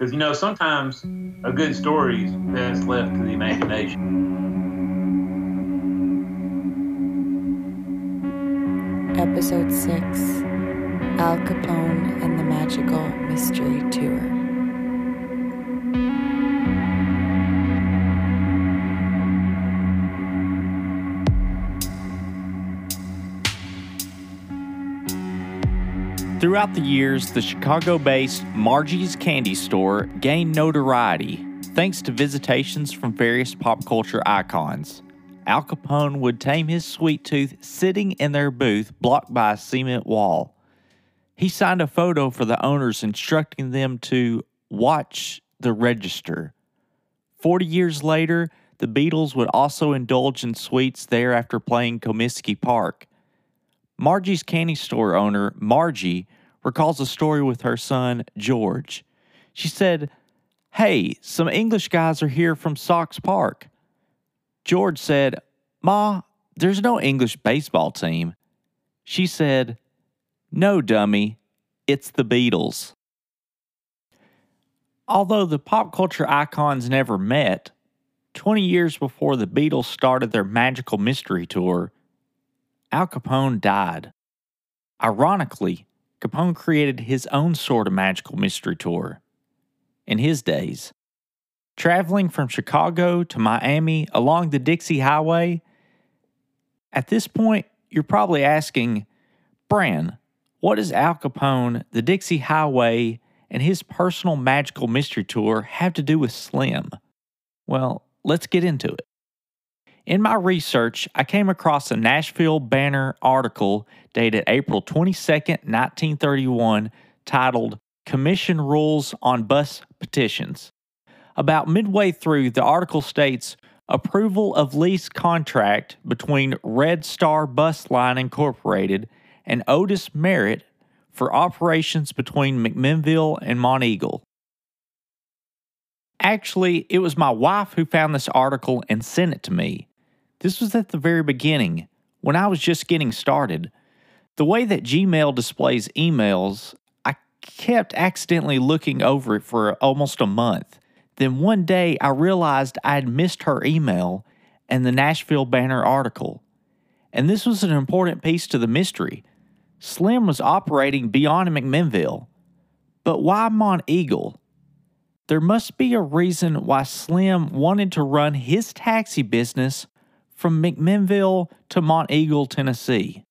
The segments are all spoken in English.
Because, you know, sometimes a good story is best left to the imagination. Episode 6 Al Capone and the Magical Mystery Tour. Throughout the years, the Chicago based Margie's Candy Store gained notoriety thanks to visitations from various pop culture icons. Al Capone would tame his sweet tooth sitting in their booth blocked by a cement wall. He signed a photo for the owners instructing them to watch the register. Forty years later, the Beatles would also indulge in sweets there after playing Comiskey Park. Margie's candy store owner, Margie, recalls a story with her son, George. She said, Hey, some English guys are here from Sox Park. George said, Ma, there's no English baseball team. She said, No, dummy, it's the Beatles. Although the pop culture icons never met, 20 years before the Beatles started their magical mystery tour, Al Capone died. Ironically, Capone created his own sort of magical mystery tour. In his days, traveling from Chicago to Miami along the Dixie Highway, at this point, you're probably asking, Bran, what does Al Capone, the Dixie Highway, and his personal magical mystery tour have to do with Slim? Well, let's get into it. In my research, I came across a Nashville Banner article dated April 22, 1931, titled Commission Rules on Bus Petitions. About midway through, the article states approval of lease contract between Red Star Bus Line Incorporated and Otis Merritt for operations between McMinnville and Monteagle. Actually, it was my wife who found this article and sent it to me. This was at the very beginning, when I was just getting started. The way that Gmail displays emails, I kept accidentally looking over it for almost a month. Then one day I realized I had missed her email and the Nashville Banner article. And this was an important piece to the mystery. Slim was operating beyond McMinnville. But why Monteagle? There must be a reason why Slim wanted to run his taxi business from McMinnville to Monteagle, Tennessee.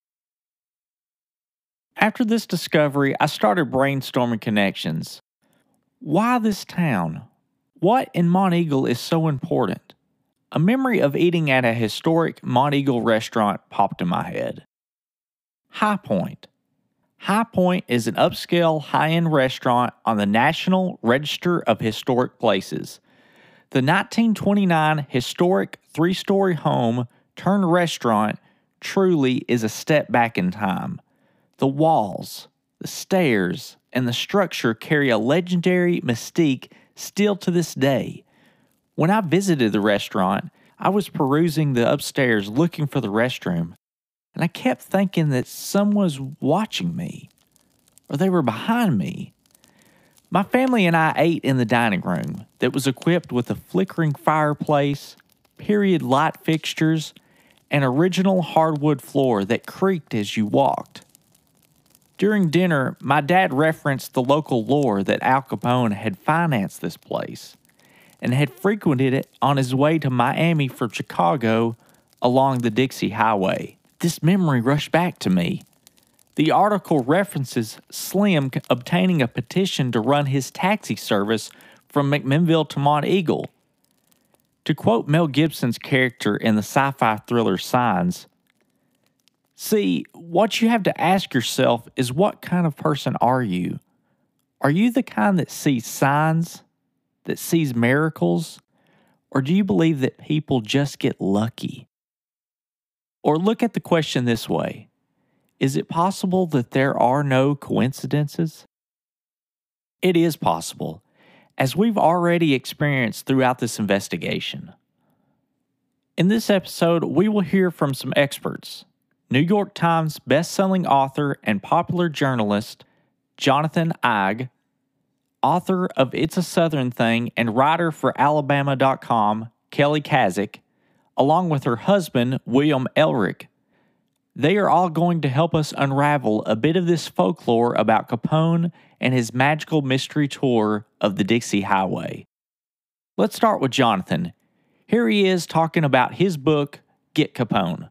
After this discovery, I started brainstorming connections. Why this town? What in Monteagle is so important? A memory of eating at a historic Monteagle restaurant popped in my head. High Point. High Point is an upscale high end restaurant on the National Register of Historic Places. The 1929 historic three story home turned restaurant truly is a step back in time. The walls, the stairs, and the structure carry a legendary mystique still to this day. When I visited the restaurant, I was perusing the upstairs looking for the restroom, and I kept thinking that someone was watching me, or they were behind me. My family and I ate in the dining room that was equipped with a flickering fireplace, period light fixtures, and original hardwood floor that creaked as you walked. During dinner, my dad referenced the local lore that Al Capone had financed this place and had frequented it on his way to Miami from Chicago along the Dixie Highway. This memory rushed back to me the article references Slim obtaining a petition to run his taxi service from McMinnville to Monteagle. To quote Mel Gibson's character in the sci fi thriller Signs, See, what you have to ask yourself is what kind of person are you? Are you the kind that sees signs, that sees miracles, or do you believe that people just get lucky? Or look at the question this way is it possible that there are no coincidences? It is possible, as we've already experienced throughout this investigation. In this episode, we will hear from some experts New York Times bestselling author and popular journalist Jonathan Eig, author of It's a Southern Thing and writer for Alabama.com, Kelly Kazek, along with her husband, William Elrick. They are all going to help us unravel a bit of this folklore about Capone and his magical mystery tour of the Dixie Highway. Let's start with Jonathan. Here he is talking about his book, Get Capone.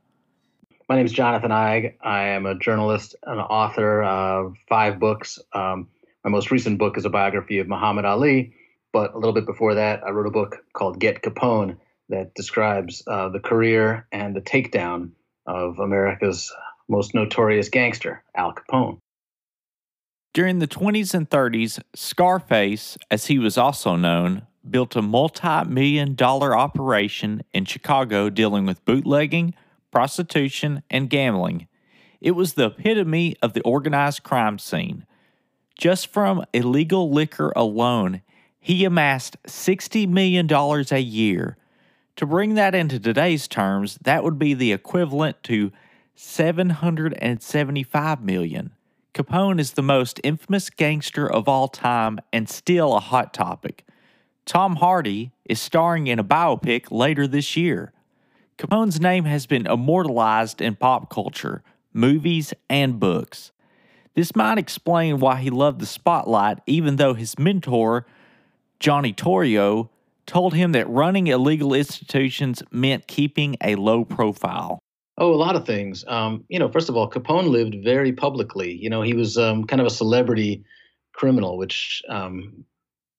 My name is Jonathan Eig. I am a journalist, an author of five books. Um, my most recent book is a biography of Muhammad Ali, but a little bit before that, I wrote a book called Get Capone that describes uh, the career and the takedown of America's most notorious gangster, Al Capone. During the 20s and 30s, Scarface, as he was also known, built a multi million dollar operation in Chicago dealing with bootlegging, prostitution, and gambling. It was the epitome of the organized crime scene. Just from illegal liquor alone, he amassed $60 million a year. To bring that into today's terms, that would be the equivalent to 775 million. Capone is the most infamous gangster of all time and still a hot topic. Tom Hardy is starring in a biopic later this year. Capone's name has been immortalized in pop culture, movies, and books. This might explain why he loved the spotlight, even though his mentor, Johnny Torrio, told him that running illegal institutions meant keeping a low profile. Oh, a lot of things. Um, you know, first of all, Capone lived very publicly. You know, he was um, kind of a celebrity criminal, which um,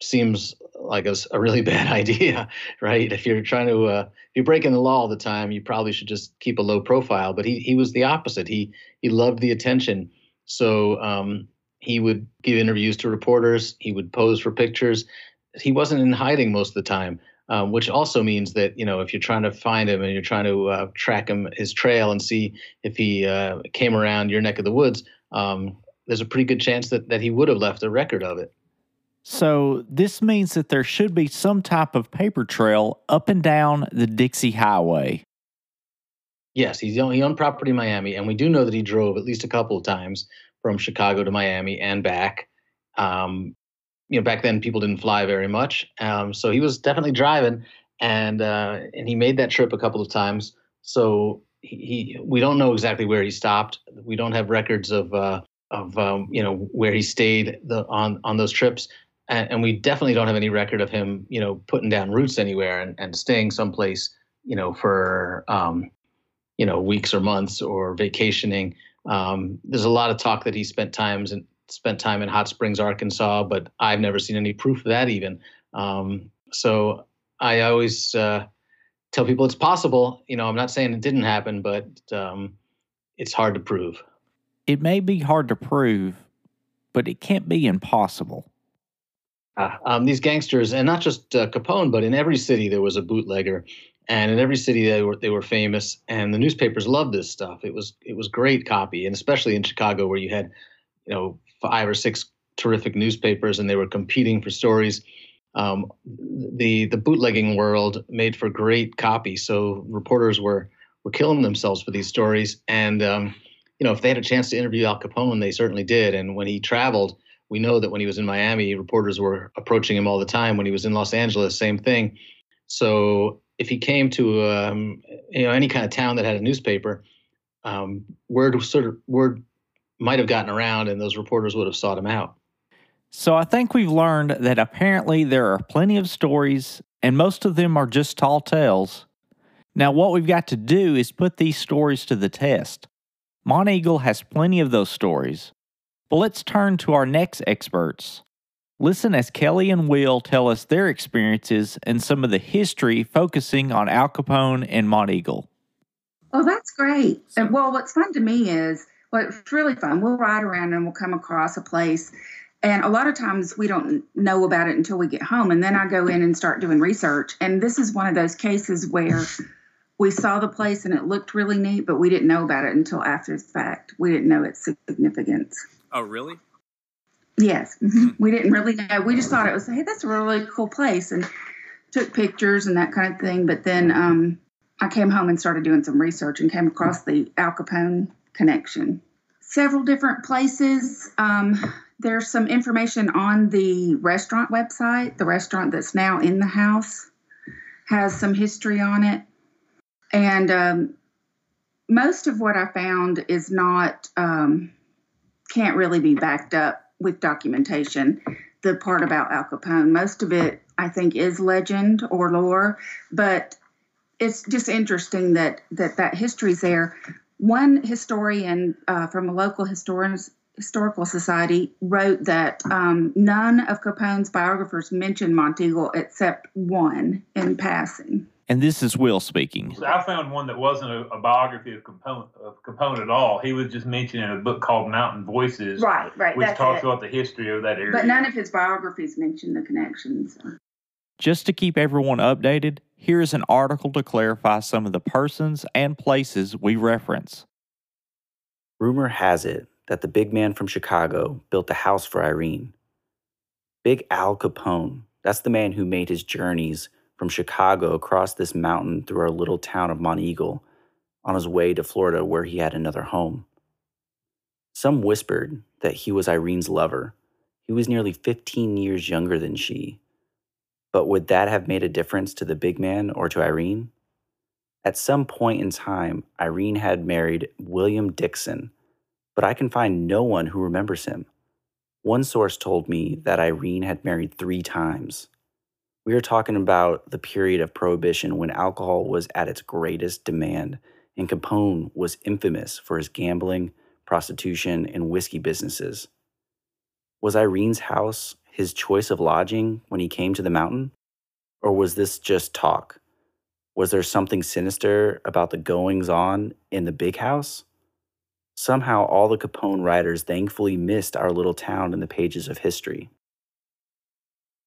seems like a, a, really bad idea, right? If you're trying to, uh, if you're breaking the law all the time, you probably should just keep a low profile. But he he was the opposite. He he loved the attention. So um, he would give interviews to reporters. He would pose for pictures. He wasn't in hiding most of the time, um, which also means that you know if you're trying to find him and you're trying to uh, track him his trail and see if he uh, came around your neck of the woods, um, there's a pretty good chance that that he would have left a record of it. So this means that there should be some type of paper trail up and down the Dixie Highway. Yes, he's on, he owned property in Miami, and we do know that he drove at least a couple of times from Chicago to Miami and back. Um, you know, back then people didn't fly very much, um, so he was definitely driving, and uh, and he made that trip a couple of times. So he, he, we don't know exactly where he stopped. We don't have records of uh, of um, you know where he stayed the, on on those trips, and, and, we definitely don't have any record of him you know putting down roots anywhere and, and staying someplace you know for um, you know weeks or months or vacationing. Um, there's a lot of talk that he spent times and spent time in Hot Springs, Arkansas, but I've never seen any proof of that even. Um, so I always uh, tell people it's possible. You know, I'm not saying it didn't happen, but um, it's hard to prove. It may be hard to prove, but it can't be impossible. Uh, um, these gangsters, and not just uh, Capone, but in every city there was a bootlegger and in every city they were they were famous and the newspapers loved this stuff it was it was great copy and especially in chicago where you had you know five or six terrific newspapers and they were competing for stories. Um, the the bootlegging world made for great copy so reporters were were killing themselves for these stories. And um, you know if they had a chance to interview al capone they certainly did. And when he traveled we know that when he was in miami reporters were approaching him all the time. When he was in los angeles same thing. So if he came to um, you know any kind of town that had a newspaper, um, word sort of word might have gotten around, and those reporters would have sought him out. So I think we've learned that apparently there are plenty of stories, and most of them are just tall tales. Now, what we've got to do is put these stories to the test. Monteagle has plenty of those stories. But let's turn to our next experts. Listen as Kelly and Will tell us their experiences and some of the history focusing on Al Capone and Monteagle. Oh, that's great. And well, what's fun to me is, well, it's really fun. We'll ride around and we'll come across a place. And a lot of times we don't know about it until we get home. And then I go in and start doing research. And this is one of those cases where we saw the place and it looked really neat, but we didn't know about it until after the fact. We didn't know its significance. Oh, really? Yes, mm-hmm. we didn't really know. We just thought it was, hey, that's a really cool place, and took pictures and that kind of thing. But then um, I came home and started doing some research and came across the Al Capone connection. Several different places um, there's some information on the restaurant website. The restaurant that's now in the house has some history on it. And um, most of what I found is not, um, can't really be backed up with documentation. The part about Al Capone, most of it I think is legend or lore, but it's just interesting that that that history's there. One historian uh, from a local historians historical society wrote that um, none of Capone's biographers mentioned Monteagle except one in passing. And this is Will speaking. So I found one that wasn't a, a biography of Capone, of Capone at all. He was just mentioned in a book called Mountain Voices, Right, right. which talks it. about the history of that area. But none of his biographies mention the connections. Just to keep everyone updated, here is an article to clarify some of the persons and places we reference. Rumor has it that the big man from Chicago built a house for Irene. Big Al Capone, that's the man who made his journeys from Chicago across this mountain through our little town of Monteagle on his way to Florida where he had another home. Some whispered that he was Irene's lover. He was nearly 15 years younger than she. But would that have made a difference to the big man or to Irene? At some point in time, Irene had married William Dixon, but I can find no one who remembers him. One source told me that Irene had married three times. We are talking about the period of Prohibition when alcohol was at its greatest demand, and Capone was infamous for his gambling, prostitution, and whiskey businesses. Was Irene's house his choice of lodging when he came to the mountain? Or was this just talk? Was there something sinister about the goings on in the big house? Somehow, all the Capone writers thankfully missed our little town in the pages of history.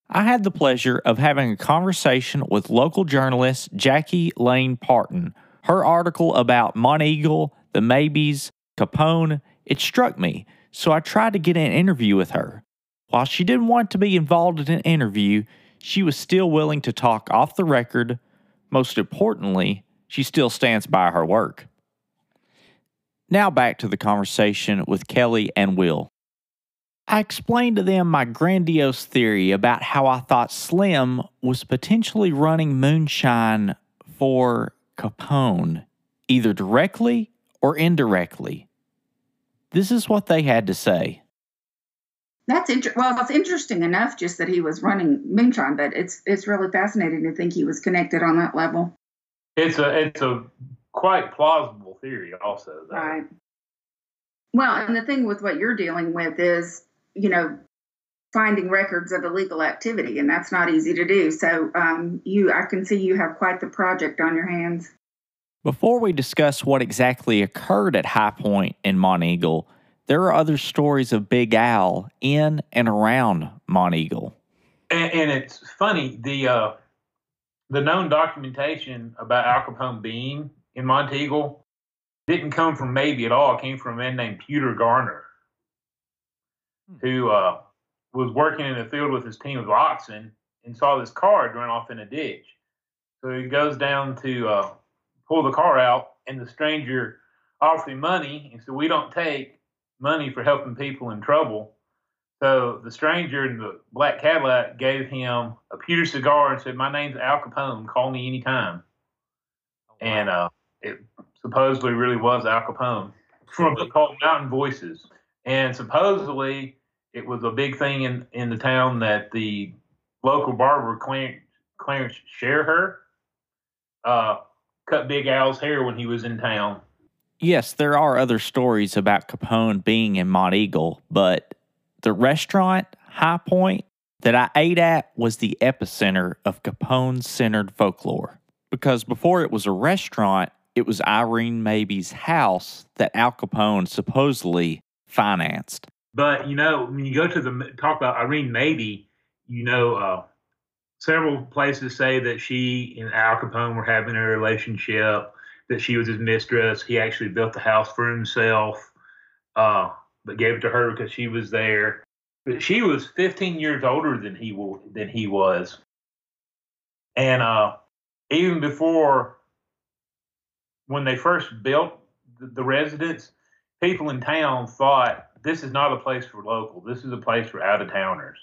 I had the pleasure of having a conversation with local journalist Jackie Layne Partin. Her article about Monteagle, the Mabeys, Capone, it struck me, so I tried to get an interview with her. While she didn't want to be involved in an interview, she was still willing to talk off the record. Most importantly, she still stands by her work. Now back to the conversation with Kelly and Will. I explained to them my grandiose theory about how I thought Slim was potentially running moonshine for Capone, either directly or indirectly. This is what they had to say. That's inter- well, it's interesting enough just that he was running moonshine, but it's it's really fascinating to think he was connected on that level. it's a it's a quite plausible theory, also. Though. Right. Well, and the thing with what you're dealing with is, you know, finding records of illegal activity, and that's not easy to do. So, um, you, I can see you have quite the project on your hands. Before we discuss what exactly occurred at High Point in Monteagle, there are other stories of Big Al in and around Monteagle. And, and it's funny the uh, the known documentation about Al Capone being in Monteagle didn't come from maybe at all. It came from a man named Peter Garner, who uh, was working in the field with his team of oxen and saw this car run off in a ditch. So he goes down to uh, pull the car out, and the stranger offered him money and said, "We don't take money for helping people in trouble." So the stranger in the black Cadillac gave him a pewter cigar and said, "My name's Al Capone. Call me anytime." And uh, it supposedly really was Al Capone from a book called Mountain Voices. And supposedly it was a big thing in, in the town that the local barber Clarence, Clarence Sherher uh, cut Big Al's hair when he was in town. Yes, there are other stories about Capone being in Monteagle, but the restaurant, High Point, that I ate at was the epicenter of Capone centered folklore. Because before it was a restaurant, it was Irene Mabey's house that Al Capone supposedly financed. But you know, when you go to the talk about Irene Maybe, you know, uh, several places say that she and Al Capone were having a relationship, that she was his mistress. He actually built the house for himself, uh, but gave it to her because she was there. But she was 15 years older than he than he was, and uh, even before when they first built the, the residence, people in town thought this is not a place for local. This is a place for out of towners.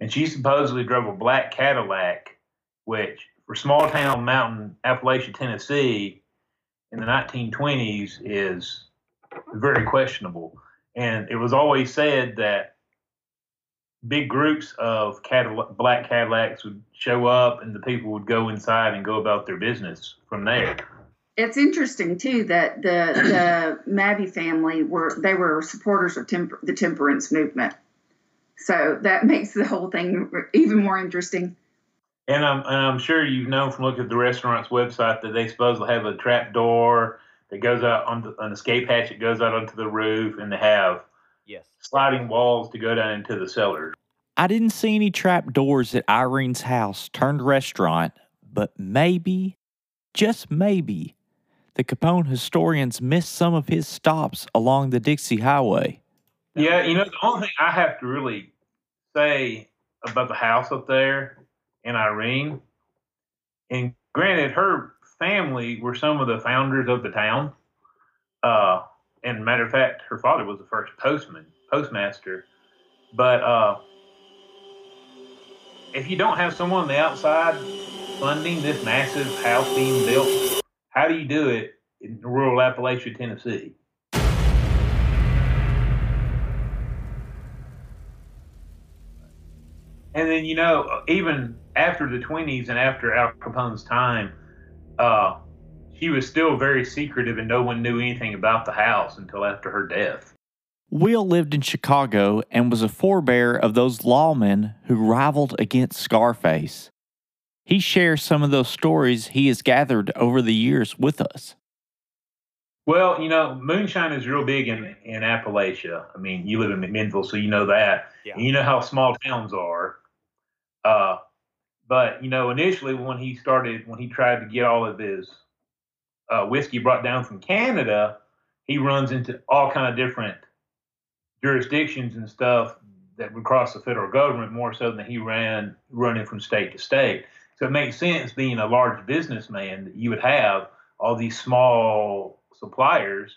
And she supposedly drove a black Cadillac, which for small town mountain Appalachia, Tennessee, in the 1920s is very questionable. And it was always said that big groups of Cadillac, black Cadillacs would show up and the people would go inside and go about their business from there. It's interesting too that the the Mabey family were they were supporters of temper, the temperance movement, so that makes the whole thing even more interesting. And I'm and I'm sure you've known from looking at the restaurant's website that they supposedly have a trap door that goes out on the, an escape hatch that goes out onto the roof, and they have Yes. sliding walls to go down into the cellar. I didn't see any trap doors at Irene's house turned restaurant, but maybe, just maybe, the Capone historians missed some of his stops along the Dixie Highway. Yeah, you know the only thing I have to really say about the house up there in Irene, and granted, her family were some of the founders of the town. Uh, and matter of fact, her father was the first postman, postmaster. But uh, if you don't have someone on the outside funding this massive house being built, how do you do it in rural Appalachia, Tennessee? And then, you know, even after the 20s and after Al Capone's time, uh, she was still very secretive and no one knew anything about the house until after her death. Will lived in Chicago and was a forebear of those lawmen who rivaled against Scarface. He shares some of those stories he has gathered over the years with us. Well, you know, moonshine is real big in, in Appalachia. I mean, you live in McMinnville, so you know that. Yeah. And you know how small towns are. Uh, but, you know, initially when he started, when he tried to get all of his uh, whiskey brought down from Canada, he runs into all kind of different jurisdictions and stuff that would cross the federal government more so than he ran running from state to state. So it makes sense being a large businessman that you would have all these small suppliers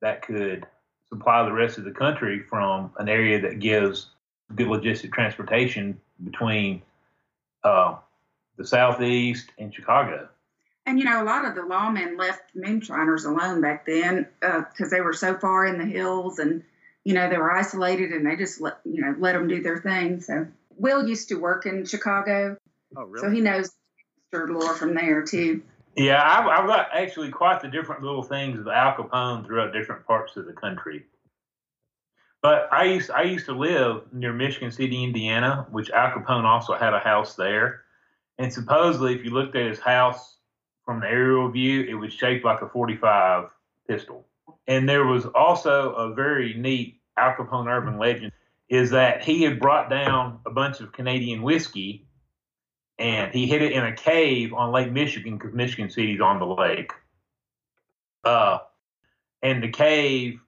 that could supply the rest of the country from an area that gives good logistic transportation between uh, the southeast and Chicago. And you know, a lot of the lawmen left moonshiners alone back then because they were so far in the hills, and you know they were isolated, and they just let you know let them do their thing. So Will used to work in Chicago, Oh, really? so he knows stir lore from there too. Yeah, I've, I've got actually quite the different little things of Al Capone throughout different parts of the country. But I used I used to live near Michigan City, Indiana, which Al Capone also had a house there. And supposedly, if you looked at his house from the aerial view, it was shaped like a 45 pistol. And there was also a very neat Al Capone urban legend is that he had brought down a bunch of Canadian whiskey and he hid it in a cave on Lake Michigan because Michigan City's on the lake. Uh, and the cave,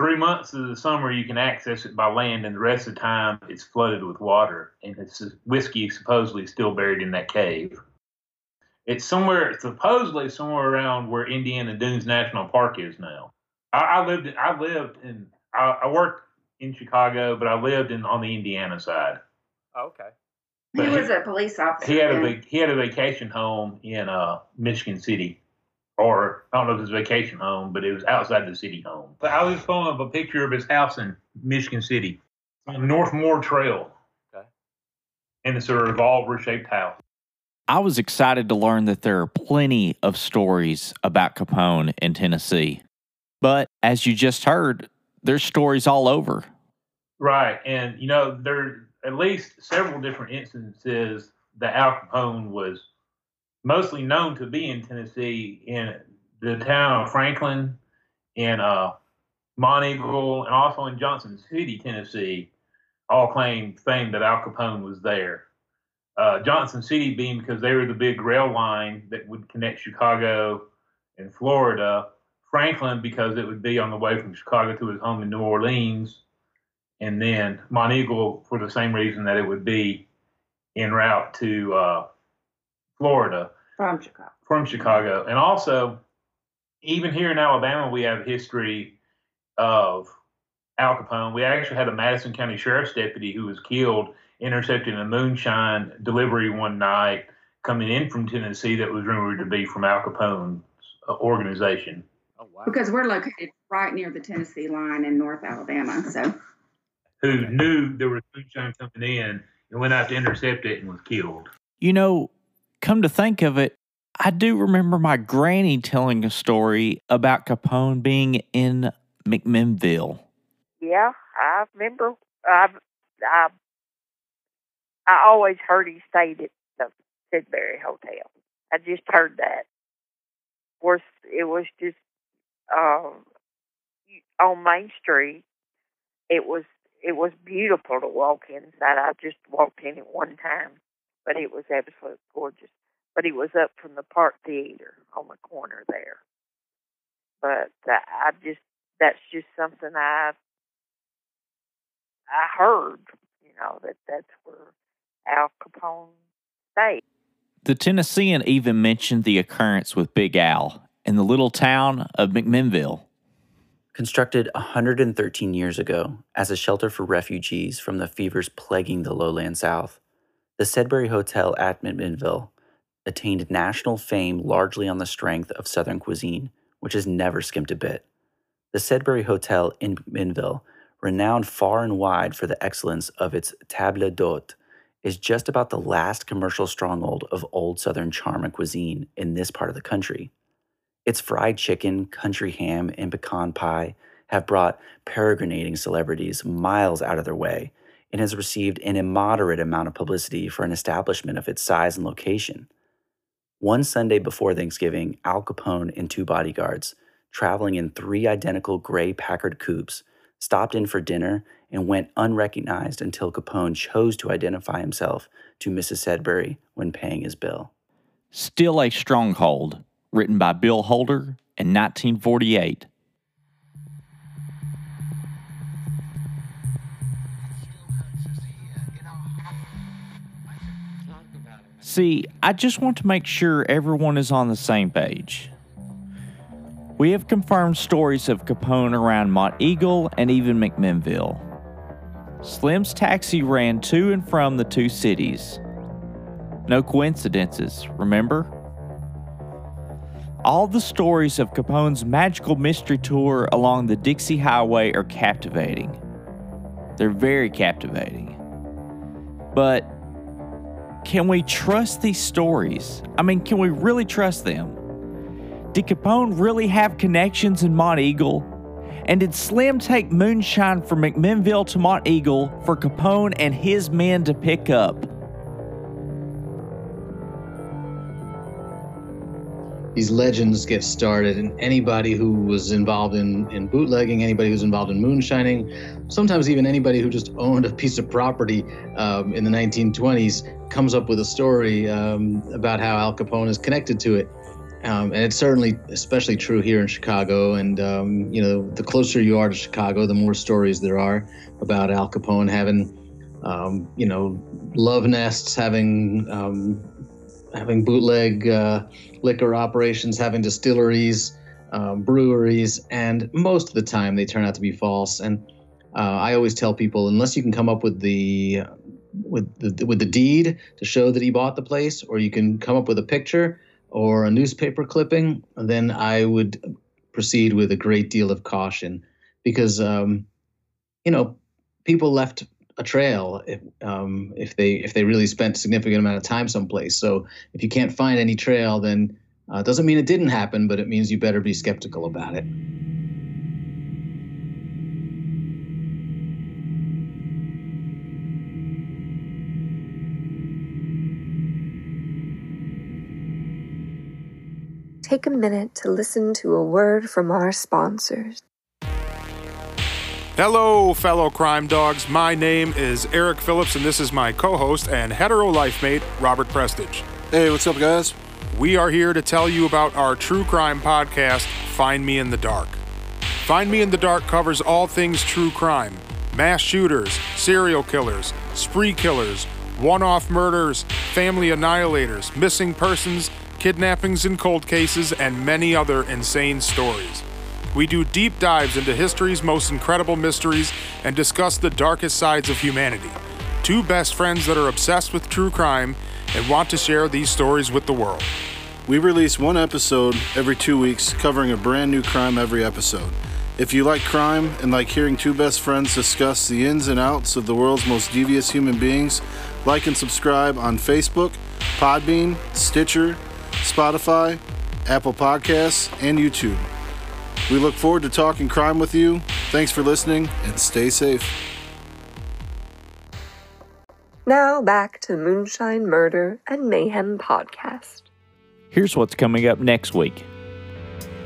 three months of the summer you can access it by land, and the rest of the time it's flooded with water, and it's whiskey supposedly still buried in that cave. It's somewhere, supposedly somewhere around where Indiana Dunes National Park is now. I, I lived, I lived in, I, I worked in Chicago, but I lived in on the Indiana side. Oh, okay. He But was a police officer. He had a then. vac- he had a vacation home in uh Michigan City, or I don't know if it's a vacation home, but it was outside the city home. But I was pulling up a picture of his house in Michigan City, on Northmore Trail. Okay. And it's a revolver shaped house. I was excited to learn that there are plenty of stories about Capone in Tennessee. But as you just heard, there's stories all over. Right, and you know there are at least several different instances that Al Capone was mostly known to be in Tennessee in the town of Franklin, in uh, and also in Johnson City, Tennessee. All claim fame that Al Capone was there. Uh, Johnson City being because they were the big rail line that would connect Chicago and Florida. Franklin because it would be on the way from Chicago to his home in New Orleans and then Monteagle for the same reason that it would be en route to uh, Florida from Chicago. from Chicago. And also, even here in Alabama, we have history of Al Capone. We actually had a Madison County Sheriff's deputy who was killed intercepting a moonshine delivery one night coming in from Tennessee that was rumored to be from Al Capone's uh, organization. Oh, wow. Because we're located right near the Tennessee line in North Alabama, so. Who knew there was moonshine coming in and went out to intercept it and was killed. You know, come to think of it, I do remember my granny telling a story about Capone being in McMinnville. Yeah, I remember. I, I, I always heard he stayed at the Sidbury Hotel. I just heard that. Of course, it was just um, on Main Street. It was it was beautiful to walk inside. I just walked in it one time, but it was absolutely gorgeous but he was up from the Park Theater on the corner there. But uh, I just that's just something I I heard, you know, that that's where Al Capone stayed. The Tennessean even mentioned the occurrence with Big Al in the little town of McMinnville. Constructed 113 years ago as a shelter for refugees from the fevers plaguing the lowland South, the Sedberry Hotel at McMinnville attained national fame largely on the strength of Southern cuisine, which has never skimped a bit. The Sedberry Hotel in Minville, renowned far and wide for the excellence of its table d'hôte, is just about the last commercial stronghold of old Southern charm and cuisine in this part of the country. Its fried chicken, country ham, and pecan pie have brought peregrinating celebrities miles out of their way and has received an immoderate amount of publicity for an establishment of its size and location. One Sunday before Thanksgiving, Al Capone and two bodyguards, traveling in three identical gray Packard coupes, stopped in for dinner and went unrecognized until Capone chose to identify himself to Mrs. Sedberry when paying his bill. Still a Stronghold, written by Bill Holder in 1948. See, I just want to make sure everyone is on the same page. We have confirmed stories of Capone around Monteagle and even McMinnville. Slim's taxi ran to and from the two cities. No coincidences, remember? All the stories of Capone's magical mystery tour along the Dixie Highway are captivating. They're very captivating. But can we trust these stories? I mean, can we really trust them? Did Capone really have connections in Monteagle? And did Slim take moonshine from McMinnville to Monteagle for Capone and his men to pick up? These legends get started, and anybody who was involved in, in bootlegging, anybody who's involved in moonshining, sometimes even anybody who just owned a piece of property um, in the 1920s comes up with a story um, about how Al Capone is connected to it. Um, and it's certainly especially true here in Chicago. And, um, you know, the closer you are to Chicago, the more stories there are about Al Capone having, um, you know, love nests, having, um, having bootleg uh, liquor operations, having distilleries, um, breweries. And most of the time they turn out to be false. And uh, I always tell people, unless you can come up with the with the with the deed to show that he bought the place, or you can come up with a picture or a newspaper clipping, then I would proceed with a great deal of caution, because um, you know people left a trail if, um, if they if they really spent a significant amount of time someplace. So if you can't find any trail, then uh, doesn't mean it didn't happen, but it means you better be skeptical about it. take a minute to listen to a word from our sponsors. Hello, fellow crime dogs. My name is Eric Phillips, and this is my co host and hetero life mate, Robert Prestige. Hey, what's up, guys? We are here to tell you about our true crime podcast, Find Me in the Dark. Find Me in the Dark covers all things true crime mass shooters, serial killers, spree killers, one off murders, family annihilators, missing persons, kidnappings and cold cases, and many other insane stories. We do deep dives into history's most incredible mysteries and discuss the darkest sides of humanity. Two best friends that are obsessed with true crime and want to share these stories with the world. We release one episode every two weeks, covering a brand new crime every episode. If you like crime and like hearing two best friends discuss the ins and outs of the world's most devious human beings, like and subscribe on Facebook, Podbean, Stitcher, Spotify, Apple Podcasts, and YouTube. We look forward to talking crime with you. Thanks for listening and stay safe. Now back to Moonshine Murder and Mayhem podcast. Here's what's coming up next week.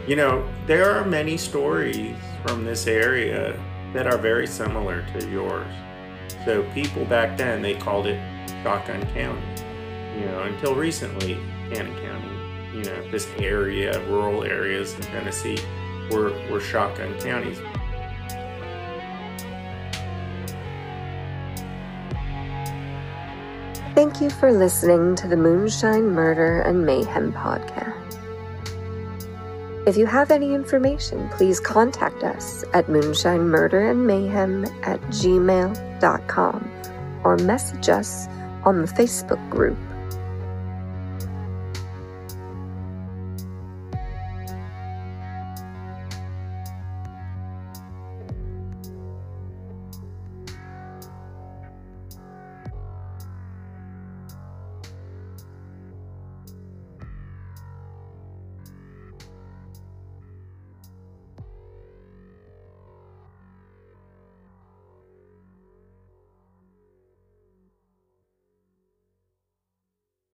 You know, there are many stories from this area that are very similar to yours. So people back then they called it Shotgun County. You know, until recently, Cannon County. You know, this area, rural areas in Tennessee, were were shotgun counties. Thank you for listening to the Moonshine Murder and Mayhem podcast. If you have any information, please contact us at moonshinemurderandmayhem at gmail.com or message us on the Facebook group